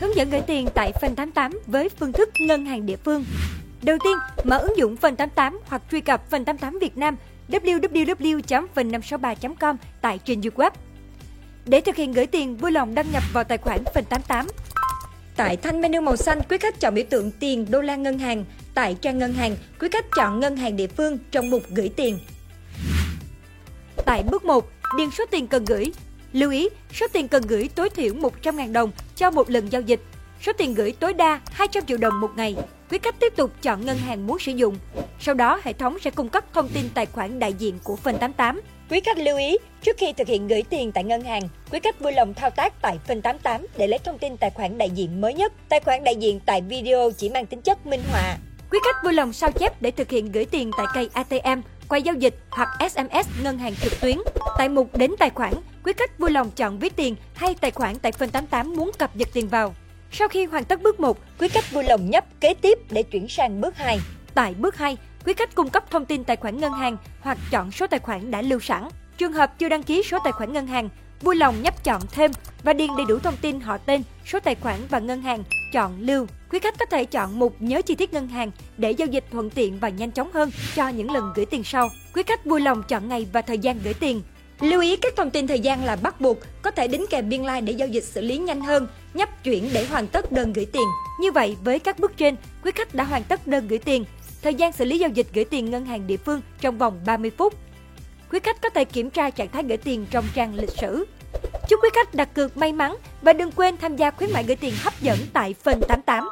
hướng dẫn gửi tiền tại phần 88 với phương thức ngân hàng địa phương. Đầu tiên, mở ứng dụng phần 88 hoặc truy cập phần 88 Việt Nam www.phần563.com tại trình duyệt web. Để thực hiện gửi tiền, vui lòng đăng nhập vào tài khoản phần 88. Tại thanh menu màu xanh, quý khách chọn biểu tượng tiền đô la ngân hàng. Tại trang ngân hàng, quý khách chọn ngân hàng địa phương trong mục gửi tiền. Tại bước 1, điền số tiền cần gửi. Lưu ý, số tiền cần gửi tối thiểu 100.000 đồng cho một lần giao dịch. Số tiền gửi tối đa 200 triệu đồng một ngày. Quý khách tiếp tục chọn ngân hàng muốn sử dụng. Sau đó, hệ thống sẽ cung cấp thông tin tài khoản đại diện của phần 88. Quý khách lưu ý, trước khi thực hiện gửi tiền tại ngân hàng, quý khách vui lòng thao tác tại phần 88 để lấy thông tin tài khoản đại diện mới nhất. Tài khoản đại diện tại video chỉ mang tính chất minh họa. Quý khách vui lòng sao chép để thực hiện gửi tiền tại cây ATM, quay giao dịch hoặc SMS ngân hàng trực tuyến. Tại mục đến tài khoản, quý khách vui lòng chọn ví tiền hay tài khoản tại phần 88 muốn cập nhật tiền vào. Sau khi hoàn tất bước 1, quý khách vui lòng nhấp kế tiếp để chuyển sang bước 2. Tại bước 2, quý khách cung cấp thông tin tài khoản ngân hàng hoặc chọn số tài khoản đã lưu sẵn. Trường hợp chưa đăng ký số tài khoản ngân hàng, vui lòng nhấp chọn thêm và điền đầy đủ thông tin họ tên, số tài khoản và ngân hàng, chọn lưu. Quý khách có thể chọn mục nhớ chi tiết ngân hàng để giao dịch thuận tiện và nhanh chóng hơn cho những lần gửi tiền sau. Quý khách vui lòng chọn ngày và thời gian gửi tiền. Lưu ý các thông tin thời gian là bắt buộc, có thể đính kèm biên lai like để giao dịch xử lý nhanh hơn, nhấp chuyển để hoàn tất đơn gửi tiền. Như vậy, với các bước trên, quý khách đã hoàn tất đơn gửi tiền. Thời gian xử lý giao dịch gửi tiền ngân hàng địa phương trong vòng 30 phút. Quý khách có thể kiểm tra trạng thái gửi tiền trong trang lịch sử. Chúc quý khách đặt cược may mắn và đừng quên tham gia khuyến mại gửi tiền hấp dẫn tại phần 88.